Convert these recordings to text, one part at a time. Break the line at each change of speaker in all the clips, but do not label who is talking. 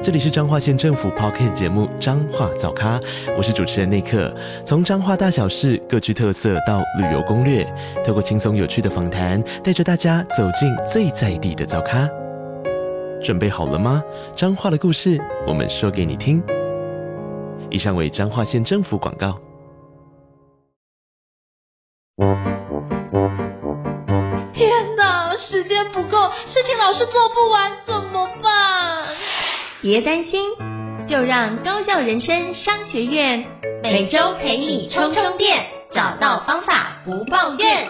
这里是彰化县政府 Podcast 节目《彰化早咖》，我是主持人内克。从彰化大小事各具特色到旅游攻略，透过轻松有趣的访谈，带着大家走进最在地的早咖。准备好了吗？彰化的故事，我们说给你听。以上为彰化县政府广告。
天哪，时间不够，事情老是做不完，怎么办？
别担心，就让高校人生商学院每周陪你充充电，找到方法不抱怨。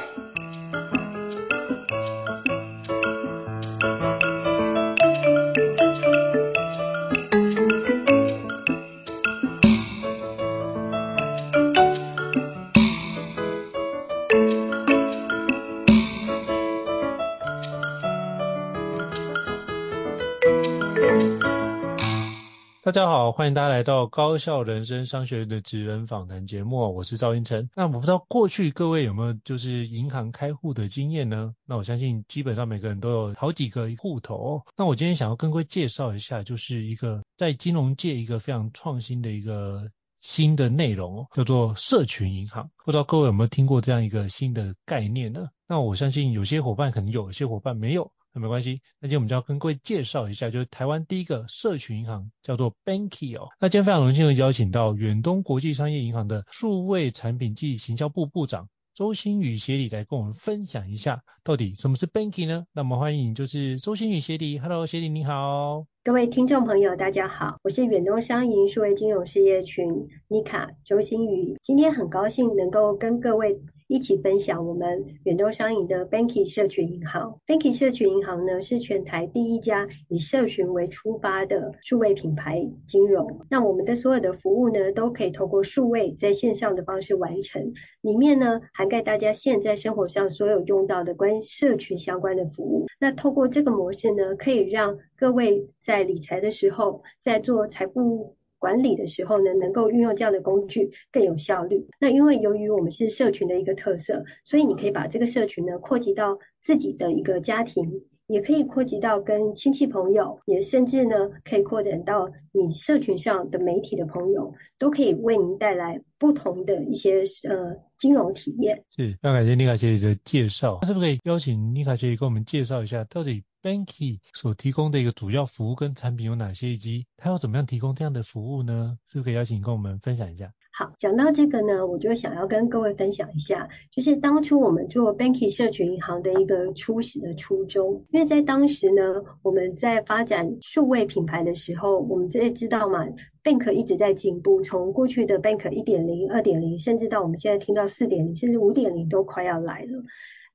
大家好，欢迎大家来到高效人生商学院的职人访谈节目，我是赵英成。那我不知道过去各位有没有就是银行开户的经验呢？那我相信基本上每个人都有好几个户头。那我今天想要跟各位介绍一下，就是一个在金融界一个非常创新的一个新的内容，叫做社群银行。不知道各位有没有听过这样一个新的概念呢？那我相信有些伙伴可能有，有些伙伴没有。那没关系，那今天我们就要跟各位介绍一下，就是台湾第一个社群银行叫做 Banky 哦。那今天非常荣幸的邀请到远东国际商业银行的数位产品暨行销部部长周新宇协理来跟我们分享一下，到底什么是 Banky 呢？那么欢迎就是周新宇协理，Hello，协理你好。
各位听众朋友，大家好，我是远东商银数位金融事业群妮卡周新宇，今天很高兴能够跟各位。一起分享我们远东商银的 Banky 社群银行。Banky 社群银行呢，是全台第一家以社群为出发的数位品牌金融。那我们的所有的服务呢，都可以透过数位在线上的方式完成。里面呢，涵盖大家现在生活上所有用到的关于社群相关的服务。那透过这个模式呢，可以让各位在理财的时候，在做财富。管理的时候呢，能够运用这样的工具更有效率。那因为由于我们是社群的一个特色，所以你可以把这个社群呢扩及到自己的一个家庭，也可以扩及到跟亲戚朋友，也甚至呢可以扩展到你社群上的媒体的朋友，都可以为您带来不同的一些呃金融体验。
是，非常感谢妮卡协理的介绍。那是不是可以邀请妮卡协理跟我们介绍一下到底？Banky 所提供的一个主要服务跟产品有哪些，以及它要怎么样提供这样的服务呢？是不是可以邀请跟我们分享一下？
好，讲到这个呢，我就想要跟各位分享一下，就是当初我们做 Banky 社群银行的一个初始的初衷。因为在当时呢，我们在发展数位品牌的时候，我们也知道嘛，Bank 一直在进步，从过去的 Bank 一点零、二点零，甚至到我们现在听到四点零，甚至五点零都快要来了。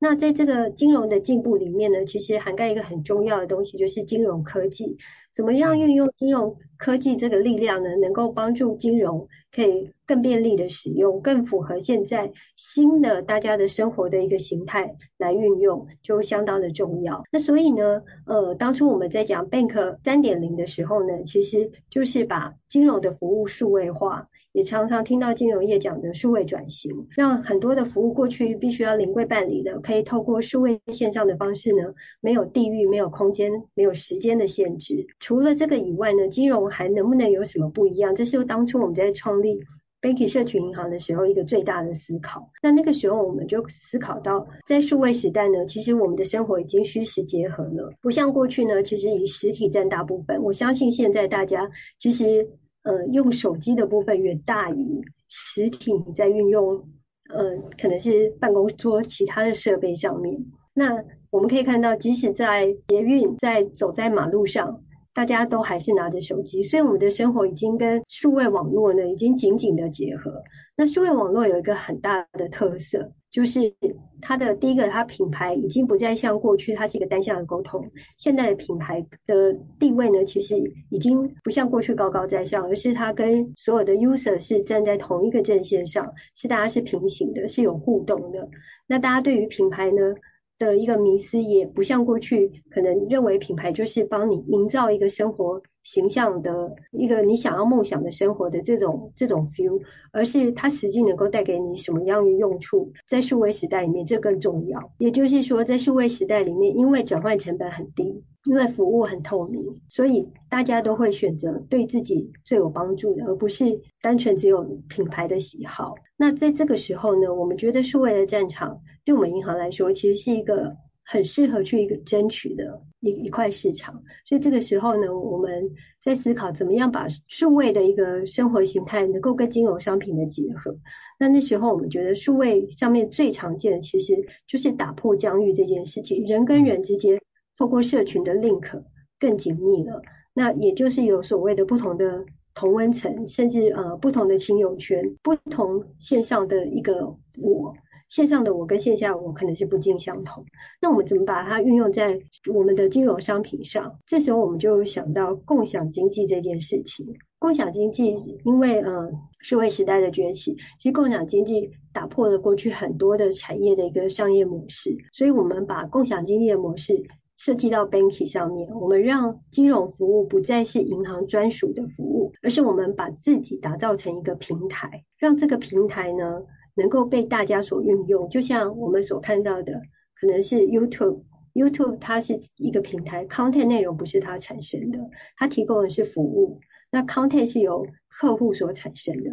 那在这个金融的进步里面呢，其实涵盖一个很重要的东西，就是金融科技。怎么样运用金融科技这个力量呢？能够帮助金融可以更便利的使用，更符合现在新的大家的生活的一个形态来运用，就相当的重要。那所以呢，呃，当初我们在讲 Bank 三点零的时候呢，其实就是把金融的服务数位化，也常常听到金融业讲的数位转型，让很多的服务过去必须要临柜办理的，可以透过数位线上的方式呢，没有地域、没有空间、没有时间的限制。除了这个以外呢，金融还能不能有什么不一样？这是当初我们在创立 Banky 社群银行的时候一个最大的思考。那那个时候我们就思考到，在数位时代呢，其实我们的生活已经虚实结合了，不像过去呢，其实以实体占大部分。我相信现在大家其实呃用手机的部分远大于实体在运用，呃可能是办公桌其他的设备上面。那我们可以看到，即使在捷运，在走在马路上，大家都还是拿着手机，所以我们的生活已经跟数位网络呢，已经紧紧的结合。那数位网络有一个很大的特色，就是它的第一个，它品牌已经不再像过去，它是一个单向的沟通。现在的品牌的地位呢，其实已经不像过去高高在上，而是它跟所有的 user 是站在同一个阵线上，是大家是平行的，是有互动的。那大家对于品牌呢，的一个迷思，也不像过去可能认为品牌就是帮你营造一个生活形象的一个你想要梦想的生活的这种这种 feel，而是它实际能够带给你什么样的用处，在数位时代里面这更重要。也就是说，在数位时代里面，因为转换成本很低。因为服务很透明，所以大家都会选择对自己最有帮助的，而不是单纯只有品牌的喜好。那在这个时候呢，我们觉得数位的战场对我们银行来说，其实是一个很适合去一个争取的一一块市场。所以这个时候呢，我们在思考怎么样把数位的一个生活形态能够跟金融商品的结合。那那时候我们觉得数位上面最常见的其实就是打破疆域这件事情，人跟人之间。透过社群的 link 更紧密了，那也就是有所谓的不同的同温层，甚至呃不同的亲友圈，不同线上的一个我，线上的我跟线下我可能是不尽相同。那我们怎么把它运用在我们的金融商品上？这时候我们就想到共享经济这件事情。共享经济因为呃数位时代的崛起，其实共享经济打破了过去很多的产业的一个商业模式，所以我们把共享经济的模式。设计到 Banky 上面，我们让金融服务不再是银行专属的服务，而是我们把自己打造成一个平台，让这个平台呢能够被大家所运用。就像我们所看到的，可能是 YouTube，YouTube 它是一个平台，content 内容不是它产生的，它提供的是服务，那 content 是由客户所产生的。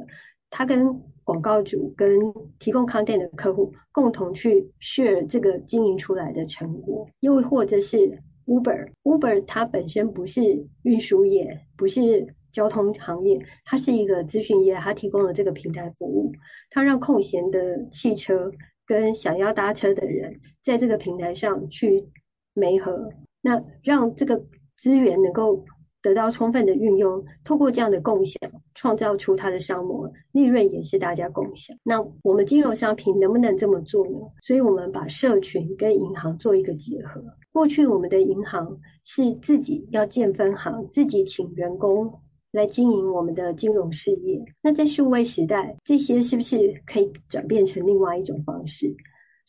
他跟广告主、跟提供 content 的客户共同去 share 这个经营出来的成果，又或者是 Uber，Uber 它本身不是运输业，不是交通行业，它是一个资讯业，它提供了这个平台服务，它让空闲的汽车跟想要搭车的人在这个平台上去媒合，那让这个资源能够。得到充分的运用，透过这样的共享，创造出它的商模，利润也是大家共享。那我们金融商品能不能这么做呢？所以我们把社群跟银行做一个结合。过去我们的银行是自己要建分行，自己请员工来经营我们的金融事业。那在数位时代，这些是不是可以转变成另外一种方式？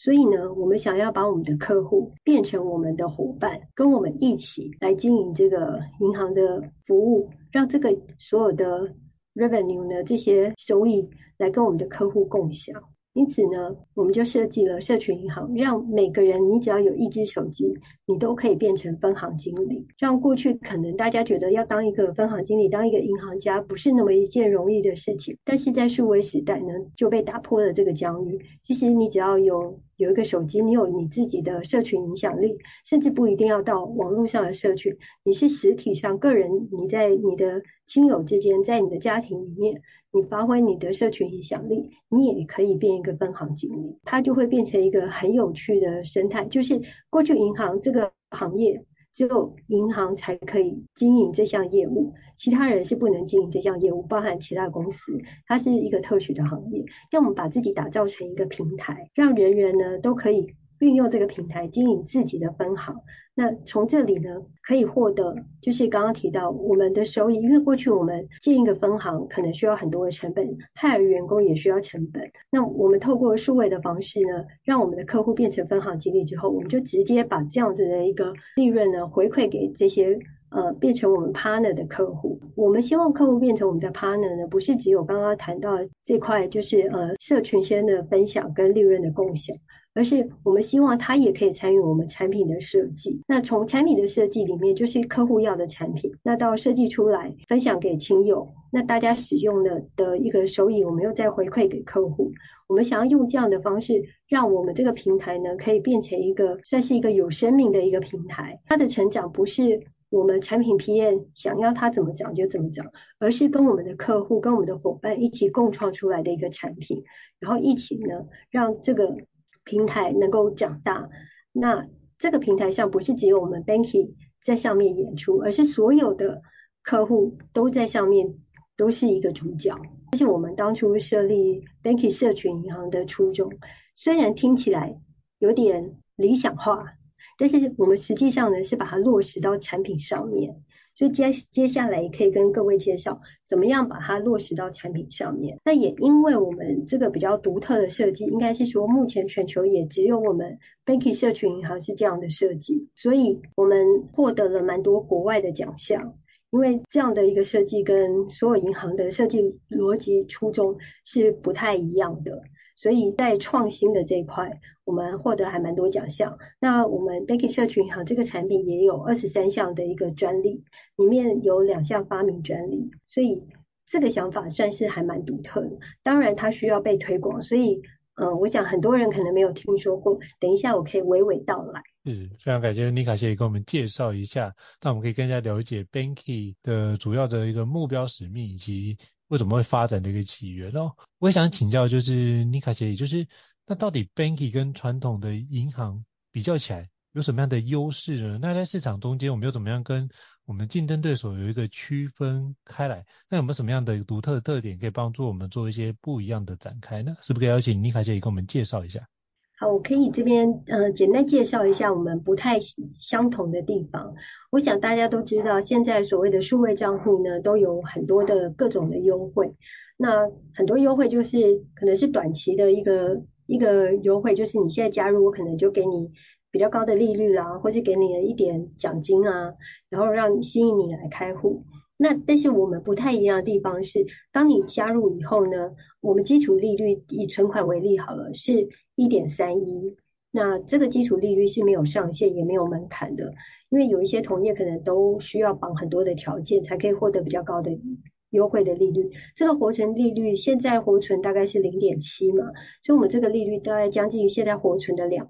所以呢，我们想要把我们的客户变成我们的伙伴，跟我们一起来经营这个银行的服务，让这个所有的 revenue 呢，这些收益来跟我们的客户共享。因此呢，我们就设计了社群银行，让每个人你只要有一只手机，你都可以变成分行经理。让过去可能大家觉得要当一个分行经理，当一个银行家不是那么一件容易的事情，但是在数位时代呢，就被打破了这个疆域。其实你只要有有一个手机，你有你自己的社群影响力，甚至不一定要到网络上的社群，你是实体上个人，你在你的亲友之间，在你的家庭里面。你发挥你的社群影响力，你也可以变一个分行经理，它就会变成一个很有趣的生态。就是过去银行这个行业，只有银行才可以经营这项业务，其他人是不能经营这项业务，包含其他公司，它是一个特许的行业。让我们把自己打造成一个平台，让人人呢都可以运用这个平台经营自己的分行。那从这里呢，可以获得就是刚刚提到我们的收益，因为过去我们建一个分行可能需要很多的成本，害了员工也需要成本。那我们透过数位的方式呢，让我们的客户变成分行经理之后，我们就直接把这样子的一个利润呢回馈给这些呃变成我们 partner 的客户。我们希望客户变成我们的 partner 呢，不是只有刚刚谈到这块，就是呃社群间的分享跟利润的共享。而是我们希望他也可以参与我们产品的设计。那从产品的设计里面，就是客户要的产品，那到设计出来分享给亲友，那大家使用的的一个收益，我们又再回馈给客户。我们想要用这样的方式，让我们这个平台呢，可以变成一个算是一个有生命的一个平台。它的成长不是我们产品 PM 想要它怎么长就怎么长，而是跟我们的客户、跟我们的伙伴一起共创出来的一个产品，然后一起呢，让这个。平台能够长大，那这个平台上不是只有我们 Banky 在上面演出，而是所有的客户都在上面，都是一个主角。这是我们当初设立 Banky 社群银行的初衷。虽然听起来有点理想化，但是我们实际上呢是把它落实到产品上面。所以接接下来也可以跟各位介绍怎么样把它落实到产品上面。那也因为我们这个比较独特的设计，应该是说目前全球也只有我们 Banky 社群银行是这样的设计，所以我们获得了蛮多国外的奖项。因为这样的一个设计跟所有银行的设计逻辑初衷是不太一样的，所以在创新的这一块，我们获得还蛮多奖项。那我们 Banky 社群银行这个产品也有二十三项的一个专利，里面有两项发明专利，所以这个想法算是还蛮独特的。当然它需要被推广，所以。嗯，我想很多人可能没有听说过，等一下我可以娓娓道来。
是，非常感谢妮卡协理跟我们介绍一下，那我们可以更加了解 Banky 的主要的一个目标使命以及为什么会发展的一个起源哦。我也想请教，就是妮卡协理，就是那到底 Banky 跟传统的银行比较起来有什么样的优势呢？那在市场中间，我们又怎么样跟我们竞争对手有一个区分开来，那有没有什么样的独特的特点可以帮助我们做一些不一样的展开呢？是不是可以邀请妮卡姐也跟我们介绍一下？
好，我可以这边呃简单介绍一下我们不太相同的地方。我想大家都知道，现在所谓的数位账户呢，都有很多的各种的优惠。那很多优惠就是可能是短期的一个一个优惠，就是你现在加入，我可能就给你。比较高的利率啦，或是给你了一点奖金啊，然后让吸引你来开户。那但是我们不太一样的地方是，当你加入以后呢，我们基础利率以存款为例好了，是一点三一。那这个基础利率是没有上限也没有门槛的，因为有一些同业可能都需要绑很多的条件才可以获得比较高的优惠的利率。这个活存利率现在活存大概是零点七嘛，所以我们这个利率大概将近现在活存的两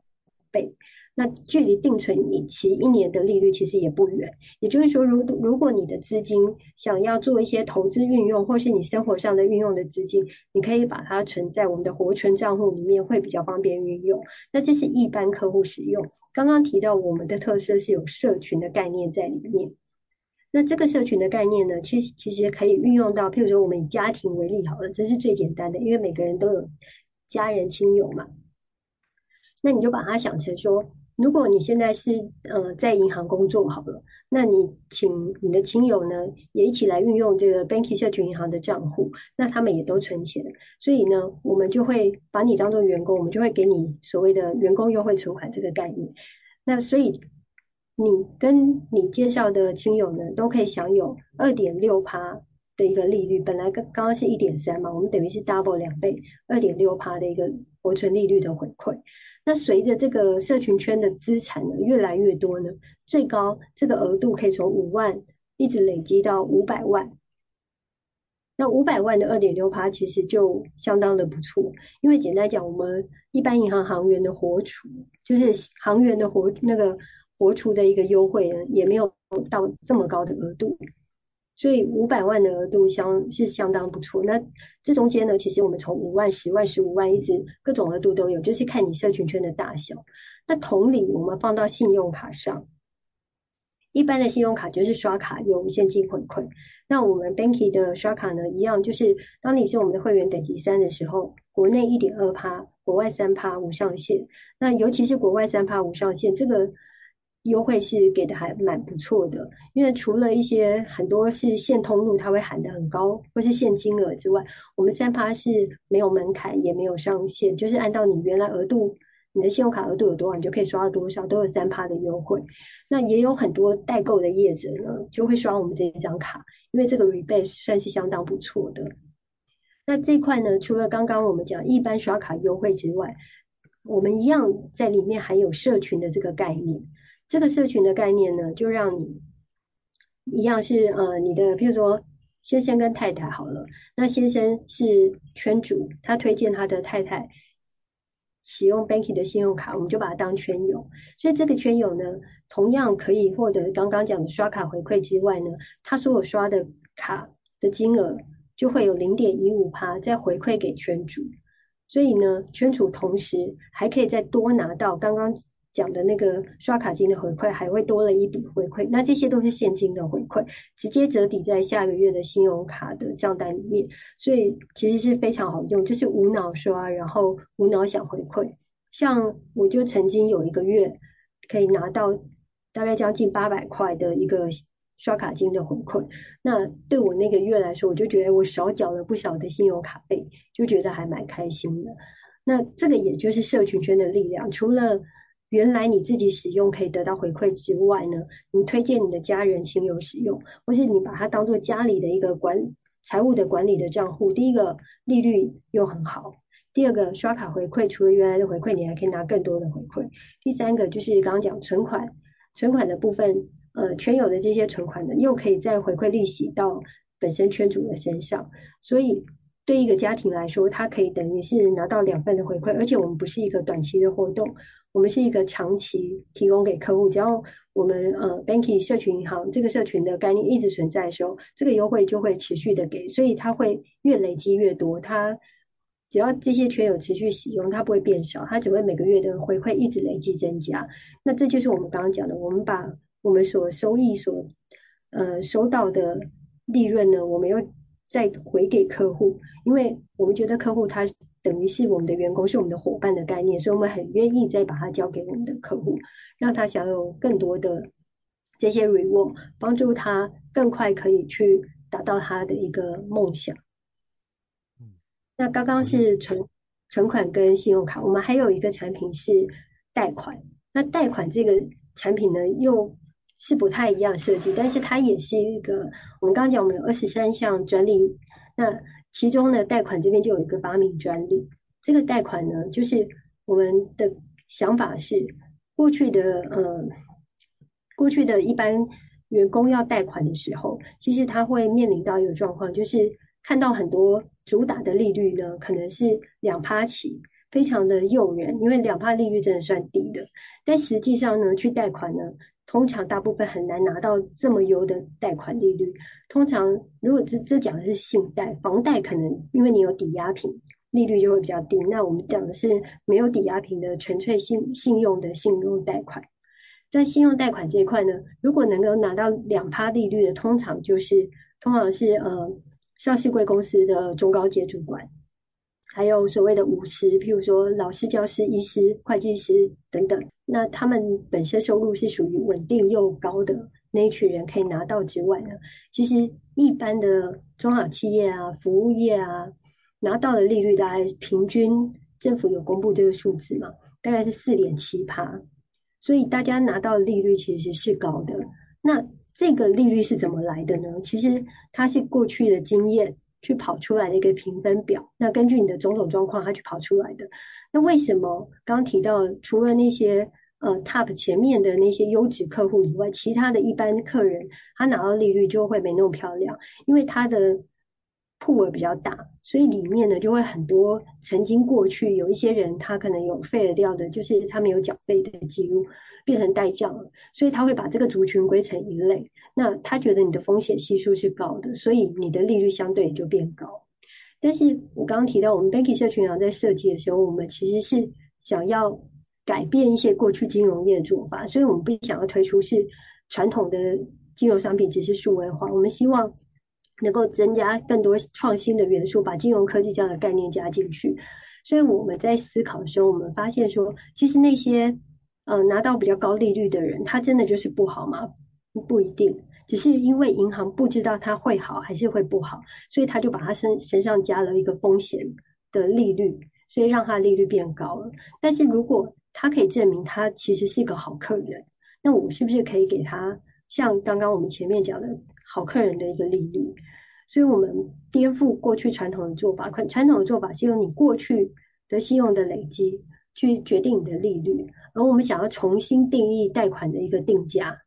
倍。那距离定存以期一年的利率其实也不远，也就是说，如如果你的资金想要做一些投资运用，或是你生活上的运用的资金，你可以把它存在我们的活存账户里面，会比较方便运用。那这是一般客户使用。刚刚提到我们的特色是有社群的概念在里面。那这个社群的概念呢，其实其实可以运用到，譬如说我们以家庭为例好了，这是最简单的，因为每个人都有家人亲友嘛。那你就把它想成说。如果你现在是呃在银行工作好了，那你请你的亲友呢也一起来运用这个 Banking 社群银行的账户，那他们也都存钱，所以呢，我们就会把你当做员工，我们就会给你所谓的员工优惠存款这个概念。那所以你跟你介绍的亲友呢都可以享有二点六趴的一个利率，本来刚刚刚是一点三嘛，我们等于是 double 两倍，二点六趴的一个活存利率的回馈。那随着这个社群圈的资产呢越来越多呢，最高这个额度可以从五万一直累积到五百万。那五百万的二点六趴其实就相当的不错，因为简单讲，我们一般银行行员的活储，就是行员的活那个活储的一个优惠呢，也没有到这么高的额度。所以五百万的额度相是相当不错。那这中间呢，其实我们从五万、十万、十五万一直各种额度都有，就是看你社群圈的大小。那同理，我们放到信用卡上，一般的信用卡就是刷卡有现金回馈。那我们 Banky 的刷卡呢，一样就是当你是我们的会员等级三的时候，国内一点二趴，国外三趴无上限。那尤其是国外三趴无上限，这个。优惠是给的还蛮不错的，因为除了一些很多是现通路，它会喊得很高，或是现金额之外，我们三趴是没有门槛，也没有上限，就是按照你原来额度，你的信用卡额度有多少，你就可以刷到多少，都有三趴的优惠。那也有很多代购的业者呢，就会刷我们这一张卡，因为这个 rebate 算是相当不错的。那这块呢，除了刚刚我们讲一般刷卡优惠之外，我们一样在里面还有社群的这个概念。这个社群的概念呢，就让你一样是呃你的，譬如说先生跟太太好了，那先生是圈主，他推荐他的太太使用 Banky 的信用卡，我们就把它当圈友，所以这个圈友呢，同样可以获得刚刚讲的刷卡回馈之外呢，他所有刷的卡的金额就会有零点一五趴再回馈给圈主，所以呢，圈主同时还可以再多拿到刚刚。讲的那个刷卡金的回馈还会多了一笔回馈，那这些都是现金的回馈，直接折抵在下个月的信用卡的账单里面，所以其实是非常好用，就是无脑刷，然后无脑想回馈。像我就曾经有一个月可以拿到大概将近八百块的一个刷卡金的回馈。那对我那个月来说，我就觉得我少缴了不少的信用卡费，就觉得还蛮开心的。那这个也就是社群圈的力量，除了原来你自己使用可以得到回馈之外呢，你推荐你的家人亲友使用，或是你把它当做家里的一个管财务的管理的账户，第一个利率又很好。第二个刷卡回馈，除了原来的回馈，你还可以拿更多的回馈。第三个就是刚刚讲存款，存款的部分，呃，圈友的这些存款呢，又可以再回馈利息到本身圈主的身上。所以对一个家庭来说，它可以等于是拿到两份的回馈，而且我们不是一个短期的活动，我们是一个长期提供给客户。只要我们呃 Banky 社群银行这个社群的概念一直存在的时候，这个优惠就会持续的给，所以它会越累积越多。它只要这些圈友持续使用，它不会变少，它只会每个月的回馈一直累积增加。那这就是我们刚刚讲的，我们把我们所收益所呃收到的利润呢，我们又再回给客户，因为我们觉得客户他等于是我们的员工，是我们的伙伴的概念，所以我们很愿意再把它交给我们的客户，让他享有更多的这些 reward，帮助他更快可以去达到他的一个梦想。那刚刚是存存款跟信用卡，我们还有一个产品是贷款。那贷款这个产品呢，又是不太一样设计，但是它也是一个我们刚刚讲我们有二十三项专利，那其中呢，贷款这边就有一个发明专利。这个贷款呢，就是我们的想法是，过去的呃，过去的一般员工要贷款的时候，其实他会面临到一个状况，就是看到很多。主打的利率呢，可能是两趴起，非常的诱人，因为两趴利率真的算低的。但实际上呢，去贷款呢，通常大部分很难拿到这么优的贷款利率。通常如果这这讲的是信贷，房贷可能因为你有抵押品，利率就会比较低。那我们讲的是没有抵押品的纯粹信信用的信用贷款。在信用贷款这一块呢，如果能够拿到两趴利率的，通常就是通常是呃。上市贵公司的中高阶主管，还有所谓的五十，譬如说老师、教师、医师、会计师等等，那他们本身收入是属于稳定又高的那一群人可以拿到之外呢，其实一般的中小企业啊、服务业啊，拿到的利率大概平均，政府有公布这个数字嘛，大概是四点七趴，所以大家拿到的利率其实是高的。那这个利率是怎么来的呢？其实它是过去的经验去跑出来的一个评分表。那根据你的种种状况，它去跑出来的。那为什么刚刚提到除了那些呃 top 前面的那些优质客户以外，其他的一般客人他拿到利率就会没那么漂亮？因为他的铺额比较大，所以里面呢就会很多曾经过去有一些人他可能有废了掉的，就是他没有缴费的记录。变成代账了，所以他会把这个族群归成一类。那他觉得你的风险系数是高的，所以你的利率相对也就变高。但是我刚刚提到，我们 Banky 社群啊，在设计的时候，我们其实是想要改变一些过去金融业的做法，所以我们不想要推出是传统的金融商品只是数位化，我们希望能够增加更多创新的元素，把金融科技这样的概念加进去。所以我们在思考的时候，我们发现说，其实那些呃，拿到比较高利率的人，他真的就是不好吗？不一定，只是因为银行不知道他会好还是会不好，所以他就把他身身上加了一个风险的利率，所以让他利率变高了。但是如果他可以证明他其实是个好客人，那我们是不是可以给他像刚刚我们前面讲的好客人的一个利率？所以我们颠覆过去传统的做法，传统的做法是用你过去的信用的累积。去决定你的利率，而我们想要重新定义贷款的一个定价，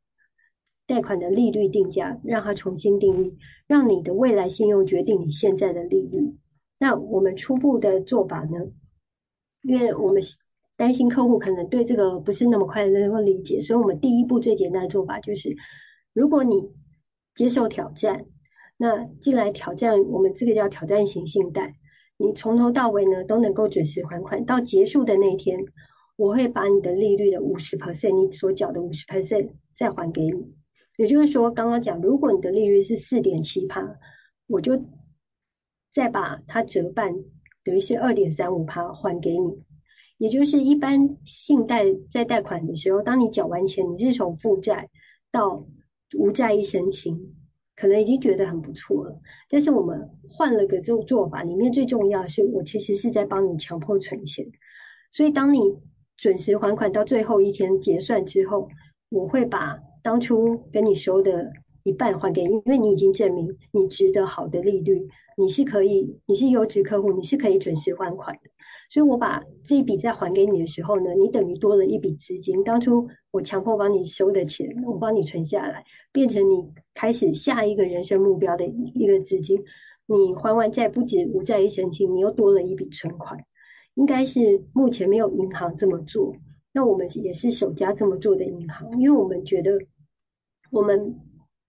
贷款的利率定价，让它重新定义，让你的未来信用决定你现在的利率。那我们初步的做法呢？因为我们担心客户可能对这个不是那么快能够理解，所以我们第一步最简单的做法就是，如果你接受挑战，那进来挑战，我们这个叫挑战型信贷。你从头到尾呢都能够准时还款，到结束的那一天，我会把你的利率的五十 percent，你所缴的五十 percent 再还给你。也就是说，刚刚讲，如果你的利率是四点七趴，我就再把它折半，等于是二点三五趴还给你。也就是一般信贷在贷款的时候，当你缴完钱，你是从负债到无债一身轻，可能已经觉得很不错了。但是我们换了个这种做法，里面最重要的是，我其实是在帮你强迫存钱。所以当你准时还款到最后一天结算之后，我会把当初跟你收的一半还给你，因为你已经证明你值得好的利率，你是可以，你是优质客户，你是可以准时还款的。所以我把这一笔再还给你的时候呢，你等于多了一笔资金。当初我强迫帮你收的钱，我帮你存下来，变成你开始下一个人生目标的一个资金。你还完债不止无债一身轻，你又多了一笔存款。应该是目前没有银行这么做，那我们也是首家这么做的银行，因为我们觉得我们。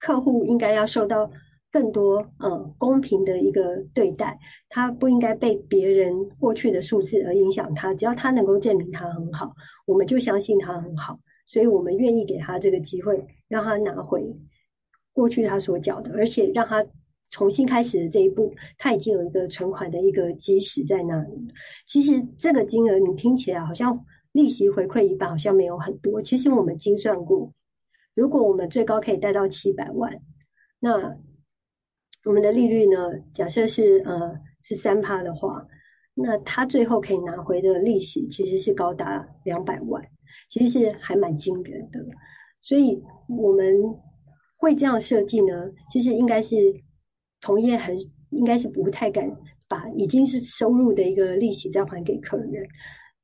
客户应该要受到更多呃公平的一个对待，他不应该被别人过去的数字而影响他，只要他能够证明他很好，我们就相信他很好，所以我们愿意给他这个机会，让他拿回过去他所缴的，而且让他重新开始的这一步，他已经有一个存款的一个基石在那里。其实这个金额你听起来好像利息回馈一半，好像没有很多，其实我们精算过。如果我们最高可以贷到七百万，那我们的利率呢？假设是呃是三趴的话，那他最后可以拿回的利息其实是高达两百万，其实是还蛮惊人的。所以我们会这样设计呢，其实应该是同业很应该是不太敢把已经是收入的一个利息再还给客人。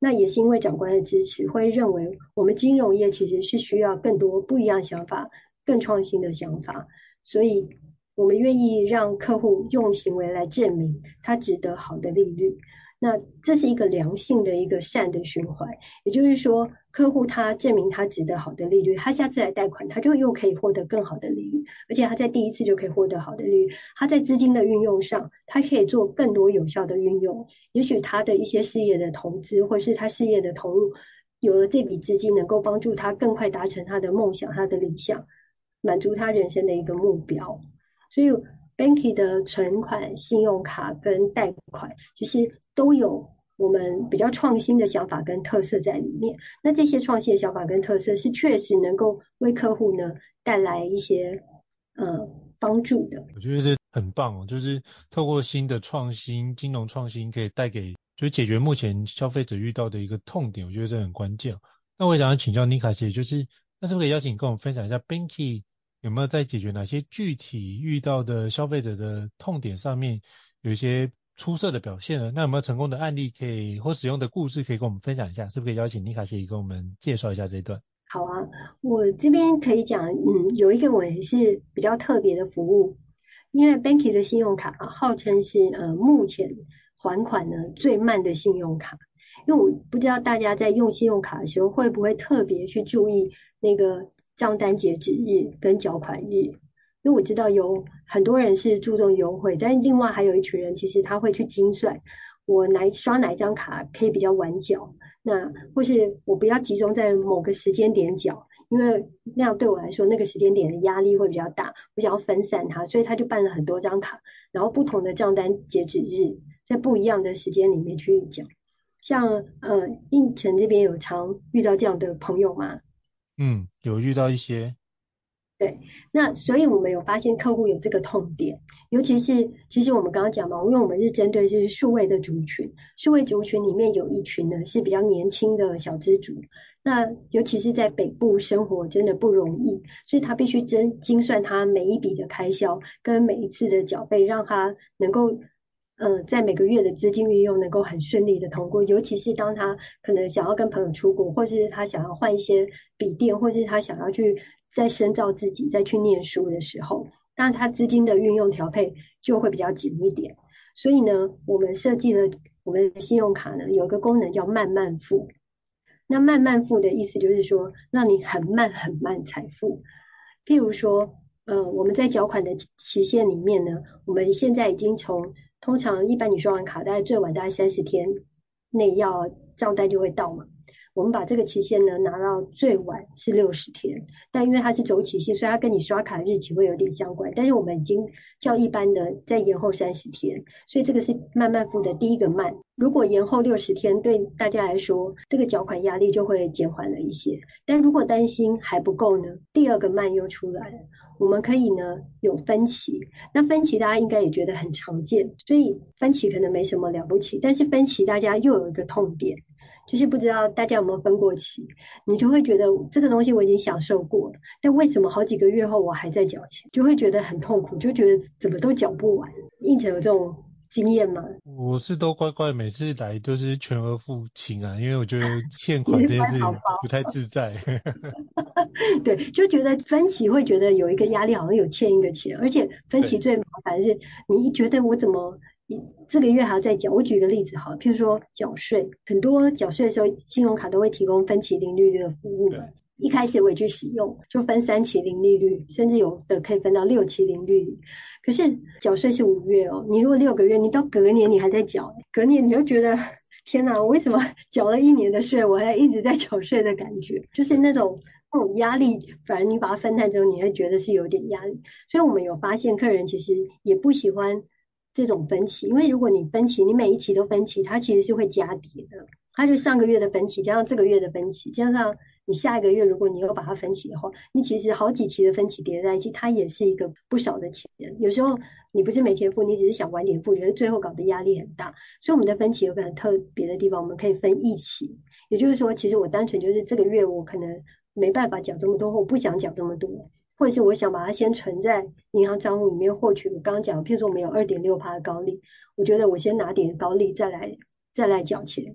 那也是因为长官的支持，会认为我们金融业其实是需要更多不一样想法、更创新的想法，所以我们愿意让客户用行为来证明他值得好的利率。那这是一个良性的一个善的循环，也就是说，客户他证明他值得好的利率，他下次来贷款，他就又可以获得更好的利率，而且他在第一次就可以获得好的利率。他在资金的运用上，他可以做更多有效的运用。也许他的一些事业的投资，或是他事业的投入，有了这笔资金，能够帮助他更快达成他的梦想、他的理想，满足他人生的一个目标。所以。Banky 的存款、信用卡跟贷款，其实都有我们比较创新的想法跟特色在里面。那这些创新的想法跟特色，是确实能够为客户呢带来一些呃帮助的。
我觉得这很棒哦，就是透过新的创新、金融创新，可以带给就是解决目前消费者遇到的一个痛点。我觉得这很关键。那我也想要请教妮卡姐，就是那是不是可以邀请你跟我们分享一下 Banky？有没有在解决哪些具体遇到的消费者的痛点上面有一些出色的表现呢？那有没有成功的案例可以或使用的故事可以跟我们分享一下？是不是可以邀请妮卡姐跟我们介绍一下这一段？
好啊，我这边可以讲，嗯，有一个我也是比较特别的服务，因为 Banky 的信用卡啊，号称是呃目前还款呢最慢的信用卡，因为我不知道大家在用信用卡的时候会不会特别去注意那个。账单截止日跟缴款日，因为我知道有很多人是注重优惠，但另外还有一群人，其实他会去精算，我哪刷哪一张卡可以比较晚缴，那或是我不要集中在某个时间点缴，因为那样对我来说那个时间点的压力会比较大，我想要分散它，所以他就办了很多张卡，然后不同的账单截止日，在不一样的时间里面去缴。像呃应城这边有常遇到这样的朋友吗？
嗯，有遇到一些，
对，那所以我们有发现客户有这个痛点，尤其是其实我们刚刚讲嘛，因为我们是针对就是数位的族群，数位族群里面有一群呢是比较年轻的小资族，那尤其是在北部生活真的不容易，所以他必须精精算他每一笔的开销跟每一次的缴费，让他能够。嗯，在每个月的资金运用能够很顺利的通过，尤其是当他可能想要跟朋友出国，或是他想要换一些笔电，或是他想要去再深造自己、再去念书的时候，那他资金的运用调配就会比较紧一点。所以呢，我们设计了我们的信用卡呢，有一个功能叫慢慢付。那慢慢付的意思就是说，让你很慢很慢才付。譬如说，呃，我们在缴款的期限里面呢，我们现在已经从通常一般你刷完卡，大概最晚大概三十天内要账单就会到嘛。我们把这个期限呢拿到最晚是六十天，但因为它是周期性，所以它跟你刷卡日期会有点相关。但是我们已经较一般的再延后三十天，所以这个是慢慢付的第一个慢。如果延后六十天，对大家来说这个缴款压力就会减缓了一些。但如果担心还不够呢，第二个慢又出来了。我们可以呢有分期，那分期大家应该也觉得很常见，所以分期可能没什么了不起。但是分期大家又有一个痛点，就是不知道大家有没有分过期，你就会觉得这个东西我已经享受过了，但为什么好几个月后我还在缴钱，就会觉得很痛苦，就觉得怎么都缴不完。胤丞有这种经验吗？
我是都乖乖每次来都是全额付清啊，因为我觉得 欠款这件事不太自在。
对，就觉得分期会觉得有一个压力，好像有欠一个钱，而且分期最麻烦是，你一觉得我怎么这个月还要再缴？我举个例子好，譬如说缴税，很多缴税的时候，信用卡都会提供分期零利率的服务。一开始我也去使用，就分三期零利率，甚至有的可以分到六期零利率。可是缴税是五月哦，你如果六个月，你到隔年你还在缴，隔年你就觉得天哪，我为什么 缴了一年的税，我还一直在缴税的感觉，就是那种那种压力。反而你把它分摊之后，你会觉得是有点压力。所以我们有发现，客人其实也不喜欢这种分期，因为如果你分期，你每一期都分期，它其实是会加叠的。它就上个月的分期加上这个月的分期，加上你下一个月如果你又把它分期的话，你其实好几期的分期叠在一起，它也是一个不少的钱。有时候你不是没钱付，你只是想晚点付，觉得最后搞得压力很大。所以我们的分期有个很特别的地方，我们可以分一期，也就是说，其实我单纯就是这个月我可能没办法缴这么多，或我不想缴这么多，或者是我想把它先存在银行账户里面获取。我刚刚讲，譬如说我们有二点六趴的高利，我觉得我先拿点高利再来再来缴钱。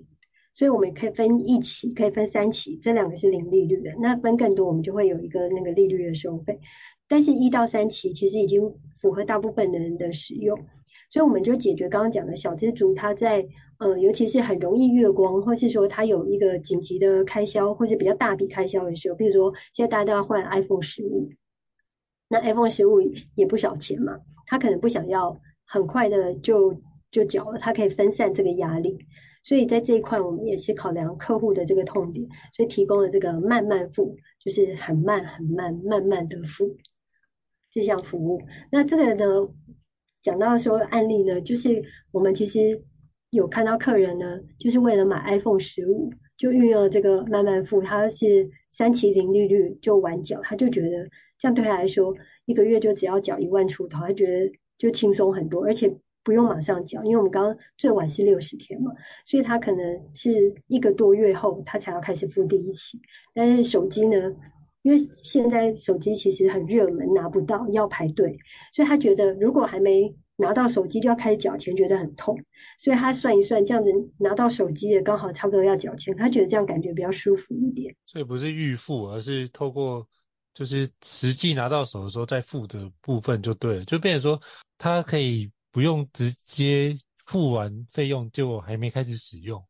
所以我们可以分一期，可以分三期，这两个是零利率的。那分更多，我们就会有一个那个利率的收费。但是一到三期其实已经符合大部分的人的使用，所以我们就解决刚刚讲的小资族他在呃，尤其是很容易月光，或是说他有一个紧急的开销，或是比较大笔开销的时候，比如说现在大家都要换 iPhone 十五，那 iPhone 十五也不少钱嘛，他可能不想要很快的就就缴了，他可以分散这个压力。所以在这一块，我们也是考量客户的这个痛点，所以提供了这个慢慢付，就是很慢很慢慢慢的付这项服务。那这个呢，讲到说案例呢，就是我们其实有看到客人呢，就是为了买 iPhone 十五，就运用了这个慢慢付，他是三期零利率就晚缴，他就觉得这样对他来说，一个月就只要缴一万出头，他觉得就轻松很多，而且。不用马上缴，因为我们刚刚最晚是六十天嘛，所以他可能是一个多月后他才要开始付第一期。但是手机呢，因为现在手机其实很热门，拿不到要排队，所以他觉得如果还没拿到手机就要开始缴钱，觉得很痛。所以他算一算，这样子拿到手机也刚好差不多要缴钱，他觉得这样感觉比较舒服一点。
所以不是预付，而是透过就是实际拿到手的时候再付的部分就对了，就变成说他可以。不用直接付完费用就还没开始使用。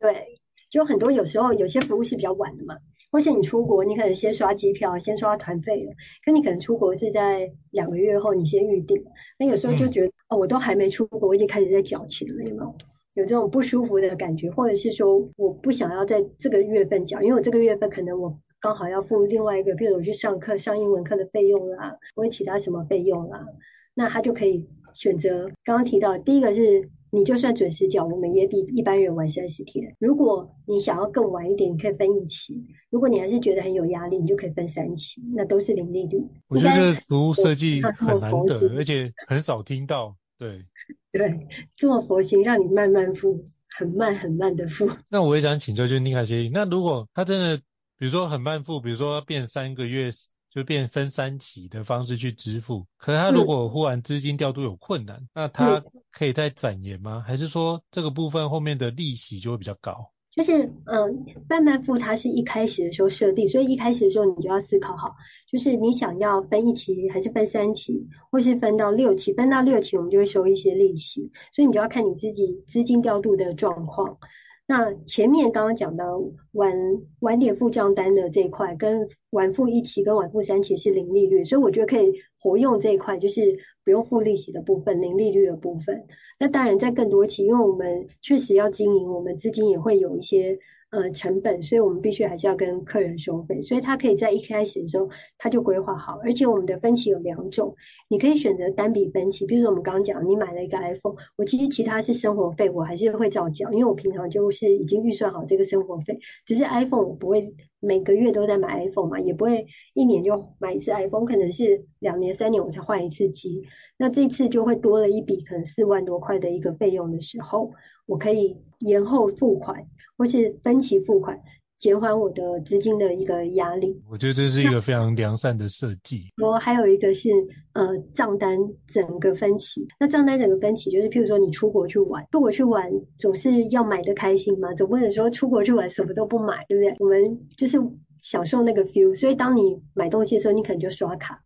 对，就很多有时候有些服务是比较晚的嘛，或是你出国，你可能先刷机票，先刷团费了，可你可能出国是在两个月后你先预定，那有时候就觉得、嗯、哦，我都还没出国，我已经开始在缴钱了，有没有？有这种不舒服的感觉，或者是说我不想要在这个月份缴，因为我这个月份可能我刚好要付另外一个，比如我去上课上英文课的费用啦，或者其他什么费用啦，那他就可以。选择刚刚提到，第一个是你就算准时缴，我们也比一般人晚三十天。如果你想要更晚一点，你可以分一期；如果你还是觉得很有压力，你就可以分三期，那都是零利率。
我觉得这服务设计很难得，而且很少听到。对
对，这么佛心，让你慢慢付，很慢很慢的付。
那我也想请教，就是尼卡协议，那如果他真的，比如说很慢付，比如说要变三个月。就变分三期的方式去支付，可是他如果忽然资金调度有困难，嗯、那他可以再展延吗？还是说这个部分后面的利息就会比较高？
就是嗯，慢慢付它是一开始的时候设定，所以一开始的时候你就要思考好，就是你想要分一期还是分三期，或是分到六期，分到六期我们就会收一些利息，所以你就要看你自己资金调度的状况。那前面刚刚讲的晚晚点付账单的这一块，跟晚付一期跟晚付三期是零利率，所以我觉得可以活用这一块，就是不用付利息的部分，零利率的部分。那当然在更多期，因为我们确实要经营，我们资金也会有一些呃成本，所以我们必须还是要跟客人收费。所以他可以在一开始的时候他就规划好，而且我们的分期有两种，你可以选择单笔分期，比如说我们刚刚讲，你买了一个 iPhone，我其实其他是生活费，我还是会照缴，因为我平常就是已经预算好这个生活费，只是 iPhone 我不会每个月都在买 iPhone 嘛，也不会一年就买一次 iPhone，可能是两年三年我才换一次机，那这次就会多了一笔可能四万多块的一个费用的时候，我可以延后付款或是分期付款。减缓我的资金的一个压力，
我觉得这是一个非常良善的设计。
我还有一个是呃账单整个分期，那账单整个分期就是譬如说你出国去玩，出国去玩总是要买的开心嘛，总不能说出国去玩什么都不买，对不对？我们就是享受那个 feel，所以当你买东西的时候，你可能就刷卡。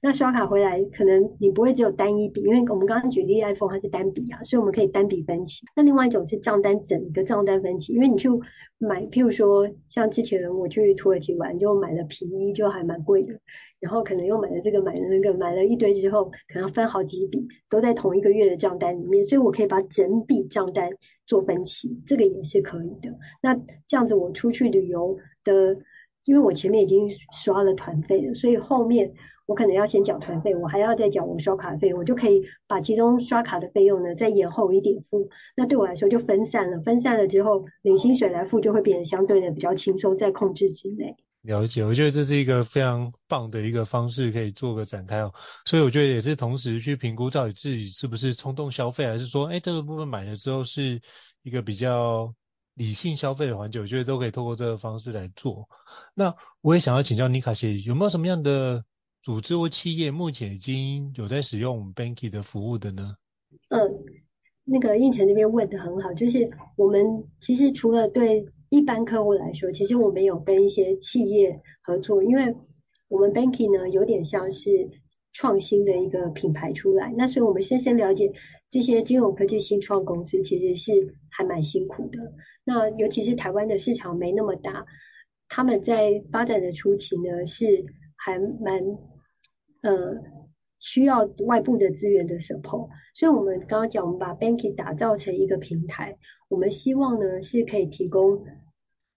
那刷卡回来，可能你不会只有单一笔，因为我们刚刚举例 iPhone 它是单笔啊，所以我们可以单笔分期。那另外一种是账单整个账单分期，因为你去买，譬如说像之前我去土耳其玩，就买了皮衣，就还蛮贵的，然后可能又买了这个买了那个，买了一堆之后，可能分好几笔，都在同一个月的账单里面，所以我可以把整笔账单做分期，这个也是可以的。那这样子我出去旅游的，因为我前面已经刷了团费了，所以后面。我可能要先缴团费，我还要再缴我刷卡费，我就可以把其中刷卡的费用呢再延后一点付。那对我来说就分散了，分散了之后领薪水来付就会变得相对的比较轻松，在控制之内。
了解，我觉得这是一个非常棒的一个方式，可以做个展开哦。所以我觉得也是同时去评估到底自己是不是冲动消费，还是说，哎，这个部分买了之后是一个比较理性消费的环节，我觉得都可以透过这个方式来做。那我也想要请教妮卡西，有没有什么样的组织或企业目前已经有在使用 Banky 的服务的呢？
嗯，那个应城这边问得很好，就是我们其实除了对一般客户来说，其实我们有跟一些企业合作，因为我们 Banky 呢有点像是创新的一个品牌出来，那所以我们先先了解这些金融科技新创公司其实是还蛮辛苦的，那尤其是台湾的市场没那么大，他们在发展的初期呢是还蛮。呃，需要外部的资源的 support，所以我们刚刚讲，我们把 Banky 打造成一个平台，我们希望呢是可以提供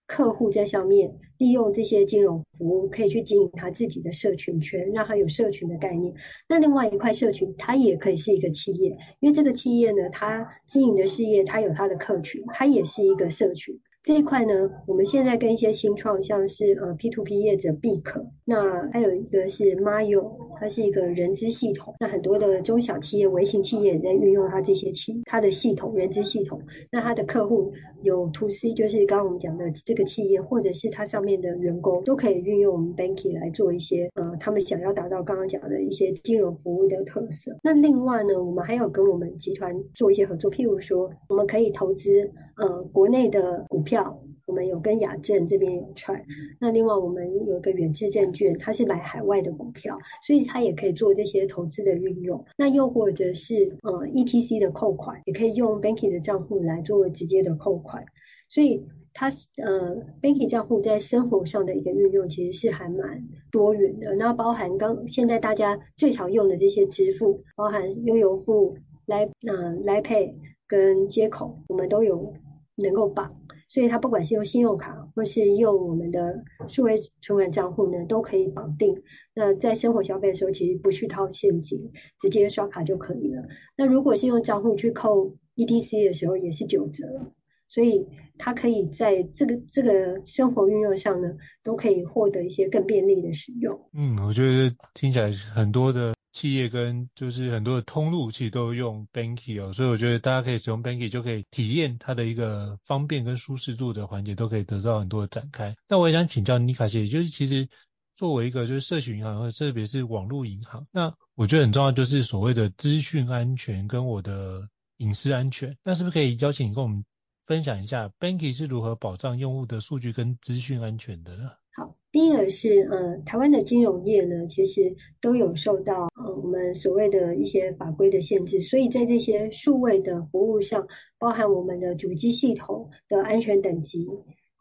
客户在上面利用这些金融服务，可以去经营他自己的社群圈，让他有社群的概念。那另外一块社群，它也可以是一个企业，因为这个企业呢，它经营的事业，它有它的客群，它也是一个社群。这一块呢，我们现在跟一些新创，像是呃 P to P 业者 Bik，，那还有一个是 Mayo，它是一个人资系统，那很多的中小企业、微型企业也在运用它这些企它的系统、人资系统。那它的客户有 To C，就是刚刚我们讲的这个企业，或者是它上面的员工，都可以运用我们 Banky 来做一些呃他们想要达到刚刚讲的一些金融服务的特色。那另外呢，我们还有跟我们集团做一些合作，譬如说我们可以投资呃国内的股票。票，我们有跟亚证这边有串，那另外我们有一个远志证券，它是买海外的股票，所以它也可以做这些投资的运用。那又或者是呃 ETC 的扣款，也可以用 Banky 的账户来做直接的扣款。所以它呃 Banky 账户在生活上的一个运用，其实是还蛮多元的。那包含刚现在大家最常用的这些支付，包含悠游付、来呃 Line Pay 跟接口，我们都有能够绑。所以它不管是用信用卡或是用我们的数位存款账户呢，都可以绑定。那在生活消费的时候，其实不去掏现金，直接刷卡就可以了。那如果是用账户去扣 ETC 的时候，也是九折。所以它可以在这个这个生活运用上呢，都可以获得一些更便利的使用。
嗯，我觉得听起来很多的。企业跟就是很多的通路其实都用 Banky 哦，所以我觉得大家可以使用 Banky 就可以体验它的一个方便跟舒适度的环节，都可以得到很多的展开。那我也想请教妮卡姐，就是其实作为一个就是社群银行，或者特别是网络银行，那我觉得很重要就是所谓的资讯安全跟我的隐私安全。那是不是可以邀请你跟我们分享一下 Banky 是如何保障用户的数据跟资讯安全的呢？
好，第一个是，呃，台湾的金融业呢，其实都有受到，呃，我们所谓的一些法规的限制，所以在这些数位的服务上，包含我们的主机系统的安全等级。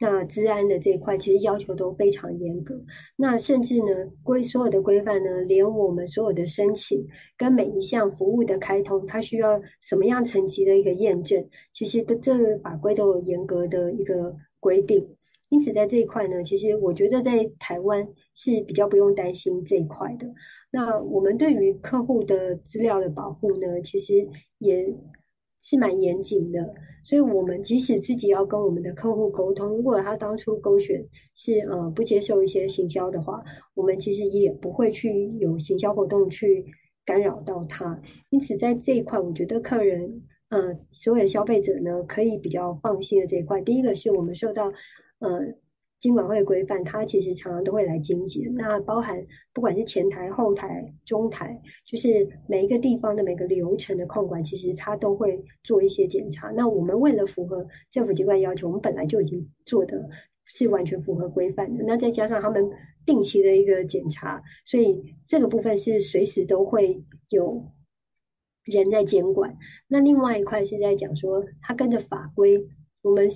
那资安的这一块其实要求都非常严格，那甚至呢规所有的规范呢，连我们所有的申请跟每一项服务的开通，它需要什么样层级的一个验证，其实的这个法规都有严格的一个规定。因此在这一块呢，其实我觉得在台湾是比较不用担心这一块的。那我们对于客户的资料的保护呢，其实也是蛮严谨的。所以我们即使自己要跟我们的客户沟通，如果他当初勾选是呃不接受一些行销的话，我们其实也不会去有行销活动去干扰到他。因此在这一块，我觉得客人呃所有的消费者呢，可以比较放心的这一块。第一个是我们受到呃。金管会规范，它其实常常都会来精简。那包含不管是前台、后台、中台，就是每一个地方的每个流程的控管，其实它都会做一些检查。那我们为了符合政府机关要求，我们本来就已经做的是完全符合规范的。那再加上他们定期的一个检查，所以这个部分是随时都会有人在监管。那另外一块是在讲说，它跟着法规，我们。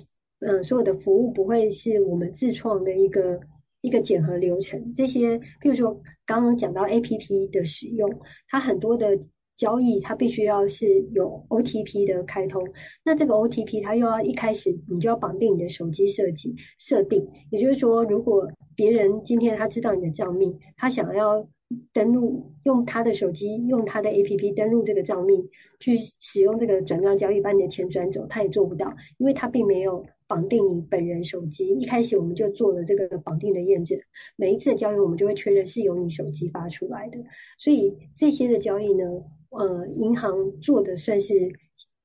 嗯，所有的服务不会是我们自创的一个一个检核流程。这些，譬如说刚刚讲到 APP 的使用，它很多的交易，它必须要是有 OTP 的开通。那这个 OTP 它又要一开始你就要绑定你的手机设计设定，也就是说，如果别人今天他知道你的账密，他想要登录用他的手机用他的 APP 登录这个账密去使用这个转账交易把你的钱转走，他也做不到，因为他并没有。绑定你本人手机，一开始我们就做了这个绑定的验证，每一次的交易我们就会确认是由你手机发出来的，所以这些的交易呢，呃，银行做的算是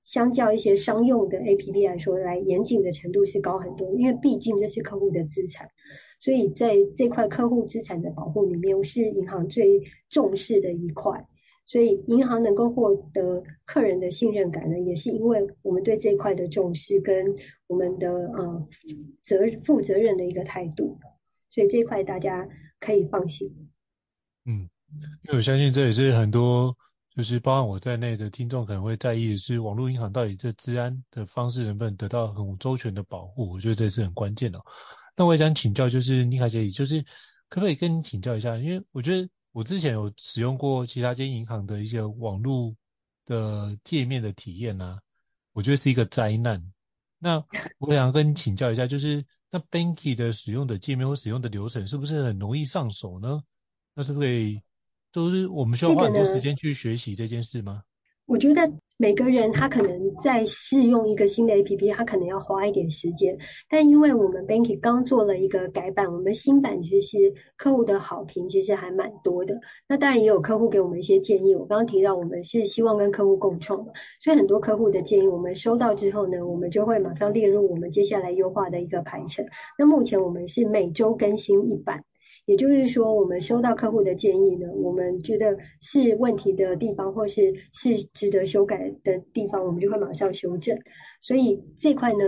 相较一些商用的 APP 来说，来严谨的程度是高很多，因为毕竟这是客户的资产，所以在这块客户资产的保护里面，是银行最重视的一块。所以银行能够获得客人的信任感呢，也是因为我们对这一块的重视跟我们的呃责负责任的一个态度，所以这一块大家可以放心。
嗯，因为我相信这也是很多就是包含我在内的听众可能会在意的是，网络银行到底这治安的方式能不能得到很周全的保护？我觉得这是很关键的。那我也想请教，就是妮卡姐，就是可不可以跟你请教一下？因为我觉得。我之前有使用过其他间银行的一些网络的界面的体验啊，我觉得是一个灾难。那 我想跟你请教一下，就是那 Banky 的使用的界面或使用的流程是不是很容易上手呢？那是不是都是我们需要花很多时间去学习这件事吗？
我觉得。每个人他可能在试用一个新的 APP，他可能要花一点时间。但因为我们 Banky 刚做了一个改版，我们新版其实客户的好评其实还蛮多的。那当然也有客户给我们一些建议。我刚刚提到我们是希望跟客户共创的，所以很多客户的建议我们收到之后呢，我们就会马上列入我们接下来优化的一个排程。那目前我们是每周更新一版。也就是说，我们收到客户的建议呢，我们觉得是问题的地方，或是是值得修改的地方，我们就会马上修正。所以这块呢，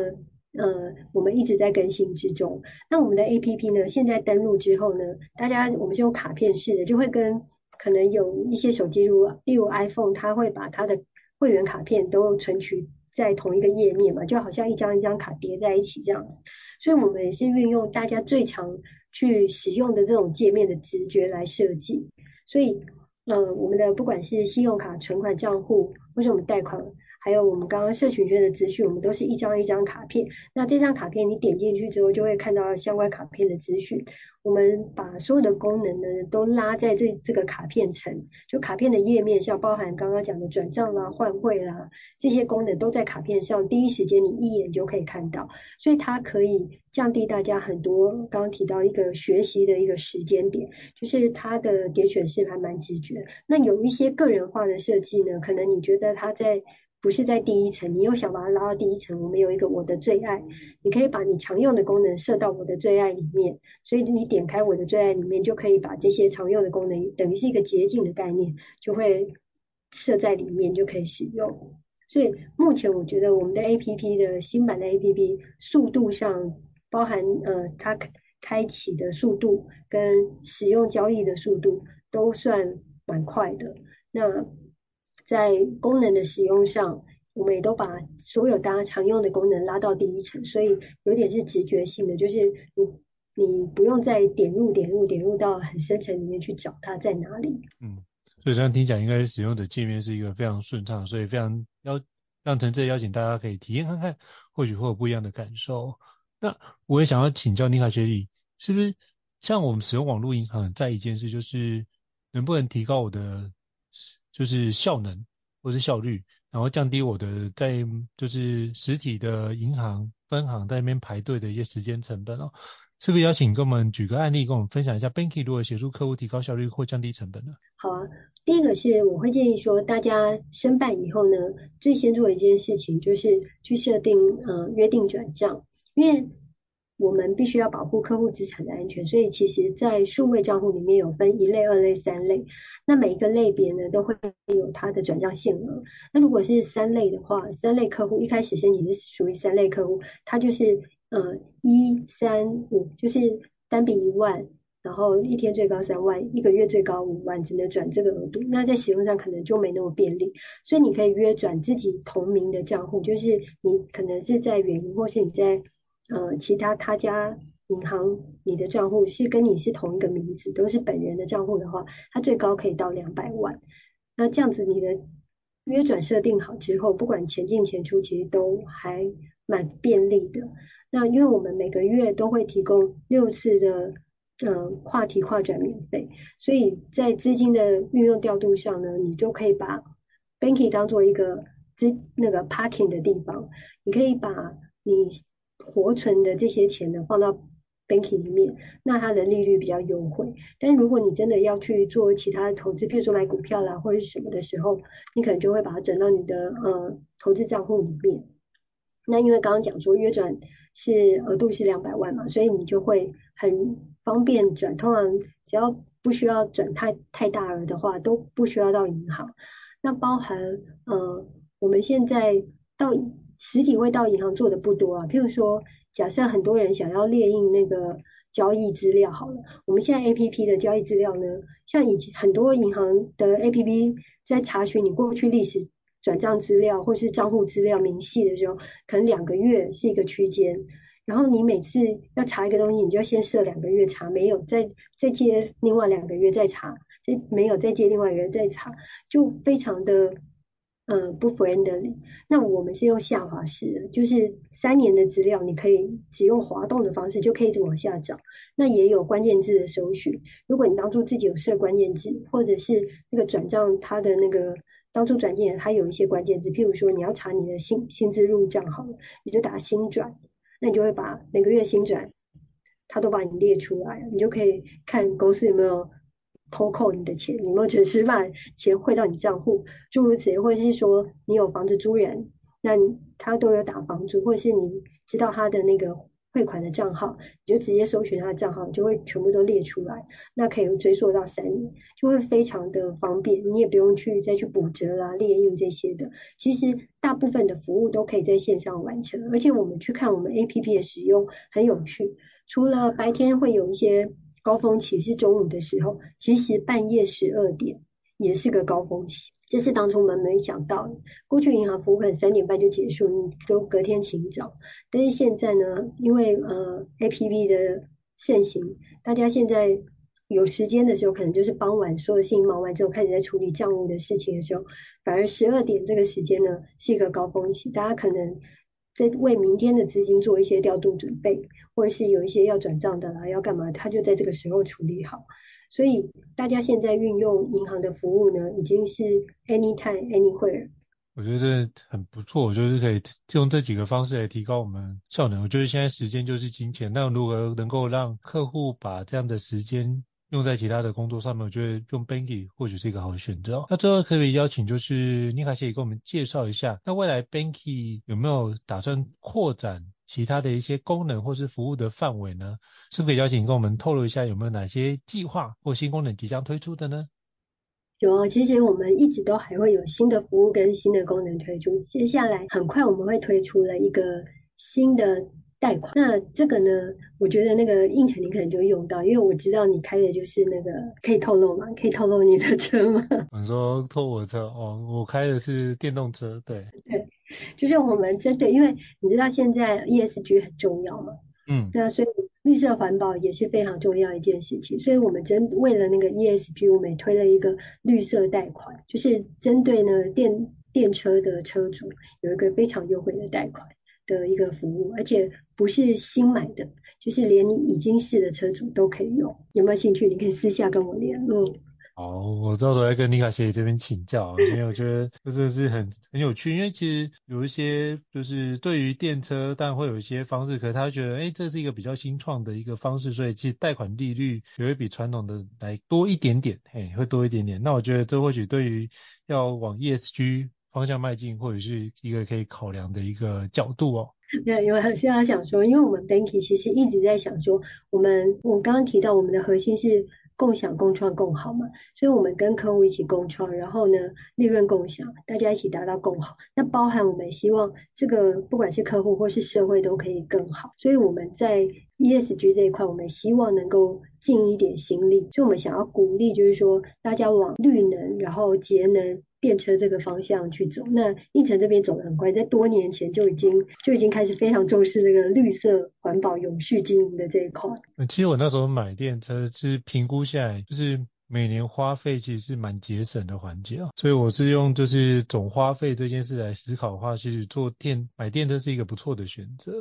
呃，我们一直在更新之中。那我们的 APP 呢，现在登录之后呢，大家我们是用卡片式的，就会跟可能有一些手机，如例如 iPhone，它会把它的会员卡片都存取在同一个页面嘛，就好像一张一张卡叠在一起这样子。所以我们也是运用大家最常去使用的这种界面的直觉来设计，所以，呃，我们的不管是信用卡存款账户，或是我们贷款，还有我们刚刚社群圈的资讯，我们都是一张一张卡片。那这张卡片你点进去之后，就会看到相关卡片的资讯。我们把所有的功能呢都拉在这这个卡片层，就卡片的页面上包含刚刚讲的转账啦、换汇啦这些功能都在卡片上，第一时间你一眼就可以看到，所以它可以降低大家很多刚刚提到一个学习的一个时间点，就是它的点选式还蛮直觉。那有一些个人化的设计呢，可能你觉得它在。不是在第一层，你又想把它拉到第一层。我们有一个我的最爱，你可以把你常用的功能设到我的最爱里面。所以你点开我的最爱里面，就可以把这些常用的功能，等于是一个捷径的概念，就会设在里面就可以使用。所以目前我觉得我们的 APP 的新版的 APP 速度上，包含呃它开启的速度跟使用交易的速度都算蛮快的。那在功能的使用上，我们也都把所有大家常用的功能拉到第一层，所以有点是直觉性的，就是你你不用再点入点入点入到很深层里面去找它在哪里。
嗯，所以这样听起来应该是使用者界面是一个非常顺畅，所以非常邀让陈志邀请大家可以体验看看，或许会有不一样的感受。那我也想要请教妮卡学弟，是不是像我们使用网络银行，在一件事就是能不能提高我的就是效能或是效率，然后降低我的在就是实体的银行分行在那边排队的一些时间成本哦？是不是邀请跟我们举个案例，跟我们分享一下 Banky 如何协助客户提高效率或降低成本呢？
好啊，第一个是我会建议说，大家申办以后呢，最先做的一件事情就是去设定呃约定转账，因为我们必须要保护客户资产的安全，所以其实在数位账户里面有分一类、二类、三类，那每一个类别呢都会有它的转账限额。那如果是三类的话，三类客户一开始申请是属于三类客户，它就是。呃，一三五就是单笔一万，然后一天最高三万，一个月最高五万，只能转这个额度。那在使用上可能就没那么便利，所以你可以约转自己同名的账户，就是你可能是在远银或是你在呃其他他家银行，你的账户是跟你是同一个名字，都是本人的账户的话，它最高可以到两百万。那这样子你的约转设定好之后，不管钱进钱出，其实都还蛮便利的。那因为我们每个月都会提供六次的呃跨提跨转免费，所以在资金的运用调度上呢，你就可以把 Banky 当做一个资那个 parking 的地方，你可以把你活存的这些钱呢放到 banking 里面，那它的利率比较优惠。但如果你真的要去做其他投资，譬如说买股票啦或者什么的时候，你可能就会把它转到你的呃投资账户里面。那因为刚刚讲说约转。是额度是两百万嘛，所以你就会很方便转。通常只要不需要转太太大额的话，都不需要到银行。那包含呃，我们现在到实体会到银行做的不多啊。譬如说，假设很多人想要列印那个交易资料，好了，我们现在 APP 的交易资料呢，像以前很多银行的 APP 在查询你过去历史。转账资料或是账户资料明细的时候，可能两个月是一个区间，然后你每次要查一个东西，你就先设两个月查，没有再再接另外两个月再查，再没有再接另外一个月再查，就非常的呃不 friendly。那我们是用下滑式的，就是三年的资料，你可以只用滑动的方式就可以一直往下找。那也有关键字的搜寻，如果你当初自己有设关键字，或者是那个转账它的那个。当初转进来，它有一些关键字，譬如说你要查你的薪薪资入账好了，你就打薪转，那你就会把每个月薪转，它都把你列出来，你就可以看公司有没有偷扣你的钱，有没有准时把钱汇到你账户，诸如此类，或者是说你有房子租人，那他都有打房租，或是你知道他的那个。汇款的账号，你就直接搜寻他的账号，就会全部都列出来。那可以追溯到三年，就会非常的方便。你也不用去再去补折啦、列印这些的。其实大部分的服务都可以在线上完成。而且我们去看我们 APP 的使用很有趣，除了白天会有一些高峰期是中午的时候，其实半夜十二点也是个高峰期。这是当初我们没想到的，过去银行服务可能三点半就结束，你都隔天请早。但是现在呢，因为呃 APP 的盛行，大家现在有时间的时候，可能就是傍晚所有事情忙完之后，开始在处理账务的事情的时候，反而十二点这个时间呢是一个高峰期，大家可能在为明天的资金做一些调度准备，或者是有一些要转账的啦，要干嘛，他就在这个时候处理好。所以大家现在运用银行的服务呢，已经是 anytime anywhere。
我觉得这很不错，我就是可以用这几个方式来提高我们效能。我觉得现在时间就是金钱，那如何能够让客户把这样的时间用在其他的工作上面，我觉得用 Banky 或许是一个好的选择。那最后可以邀请就是妮卡协理跟我们介绍一下，那未来 Banky 有没有打算扩展？其他的一些功能或是服务的范围呢，是不是可以邀请跟我们透露一下有没有哪些计划或新功能即将推出的呢？
有啊，其实我们一直都还会有新的服务跟新的功能推出。接下来很快我们会推出了一个新的贷款。那这个呢，我觉得那个胤丞你可能就会用到，因为我知道你开的就是那个，可以透露吗？可以透露你的车吗？
你说透我的车哦，我开的是电动车，对。
对。就是我们针对，因为你知道现在 ESG 很重要嘛，嗯，那所以绿色环保也是非常重要一件事情，所以我们针为了那个 ESG，我们也推了一个绿色贷款，就是针对呢电电车的车主有一个非常优惠的贷款。的一个服务，而且不是新买的，就是连你已经是的车主都可以用。有没有兴趣？你可以私下跟我联络。
哦，我到时候来跟妮卡协理这边请教，因为我觉得这真的是很很有趣，因为其实有一些就是对于电车，但会有一些方式，可是他会觉得，哎，这是一个比较新创的一个方式，所以其实贷款利率也会比传统的来多一点点，嘿，会多一点点。那我觉得这或许对于要往 ESG 方向迈进，或者是一个可以考量的一个角度哦。
对，因为现在想说，因为我们 Banky 其实一直在想说，我们我刚刚提到我们的核心是。共享、共创、共好嘛，所以我们跟客户一起共创，然后呢，利润共享，大家一起达到共好。那包含我们希望这个不管是客户或是社会都可以更好，所以我们在 ESG 这一块，我们希望能够尽一点心力。所以我们想要鼓励，就是说大家往绿能，然后节能。电车这个方向去走，那应城这边走得很快，在多年前就已经就已经开始非常重视那个绿色环保、永续经营的这一块。
其实我那时候买电车，其实评估下来就是。每年花费其实是蛮节省的环节啊，所以我是用就是总花费这件事来思考的话，其实做电买电车是一个不错的选择。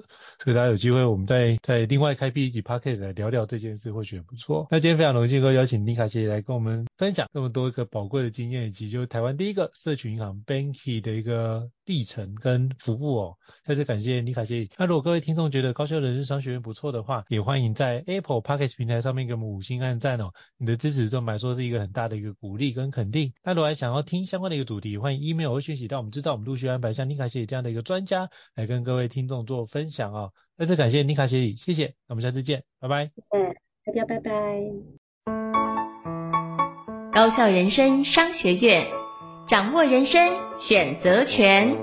所以大家有机会，我们再再另外开辟一集 podcast 来聊聊这件事，或许也不错。那今天非常荣幸可以邀请妮卡姐姐来跟我们分享这么多一个宝贵的经验，以及就是台湾第一个社群银行 Banky 的一个历程跟服务哦。再次感谢妮卡协理。那如果各位听众觉得高效人生商学院不错的话，也欢迎在 Apple Podcast 平台上面给我们五星按赞哦。你的支持对我们来说是一个很大的一个鼓励跟肯定。那如果还想要听相关的一个主题，欢迎 email 或讯息让我们知道，我们陆续安排像尼卡协理这样的一个专家来跟各位听众做分享哦。再次感谢尼卡协理，谢谢。那我们下次见，拜拜。
嗯，大家拜拜。
高效人生商学院，掌握人生选择权。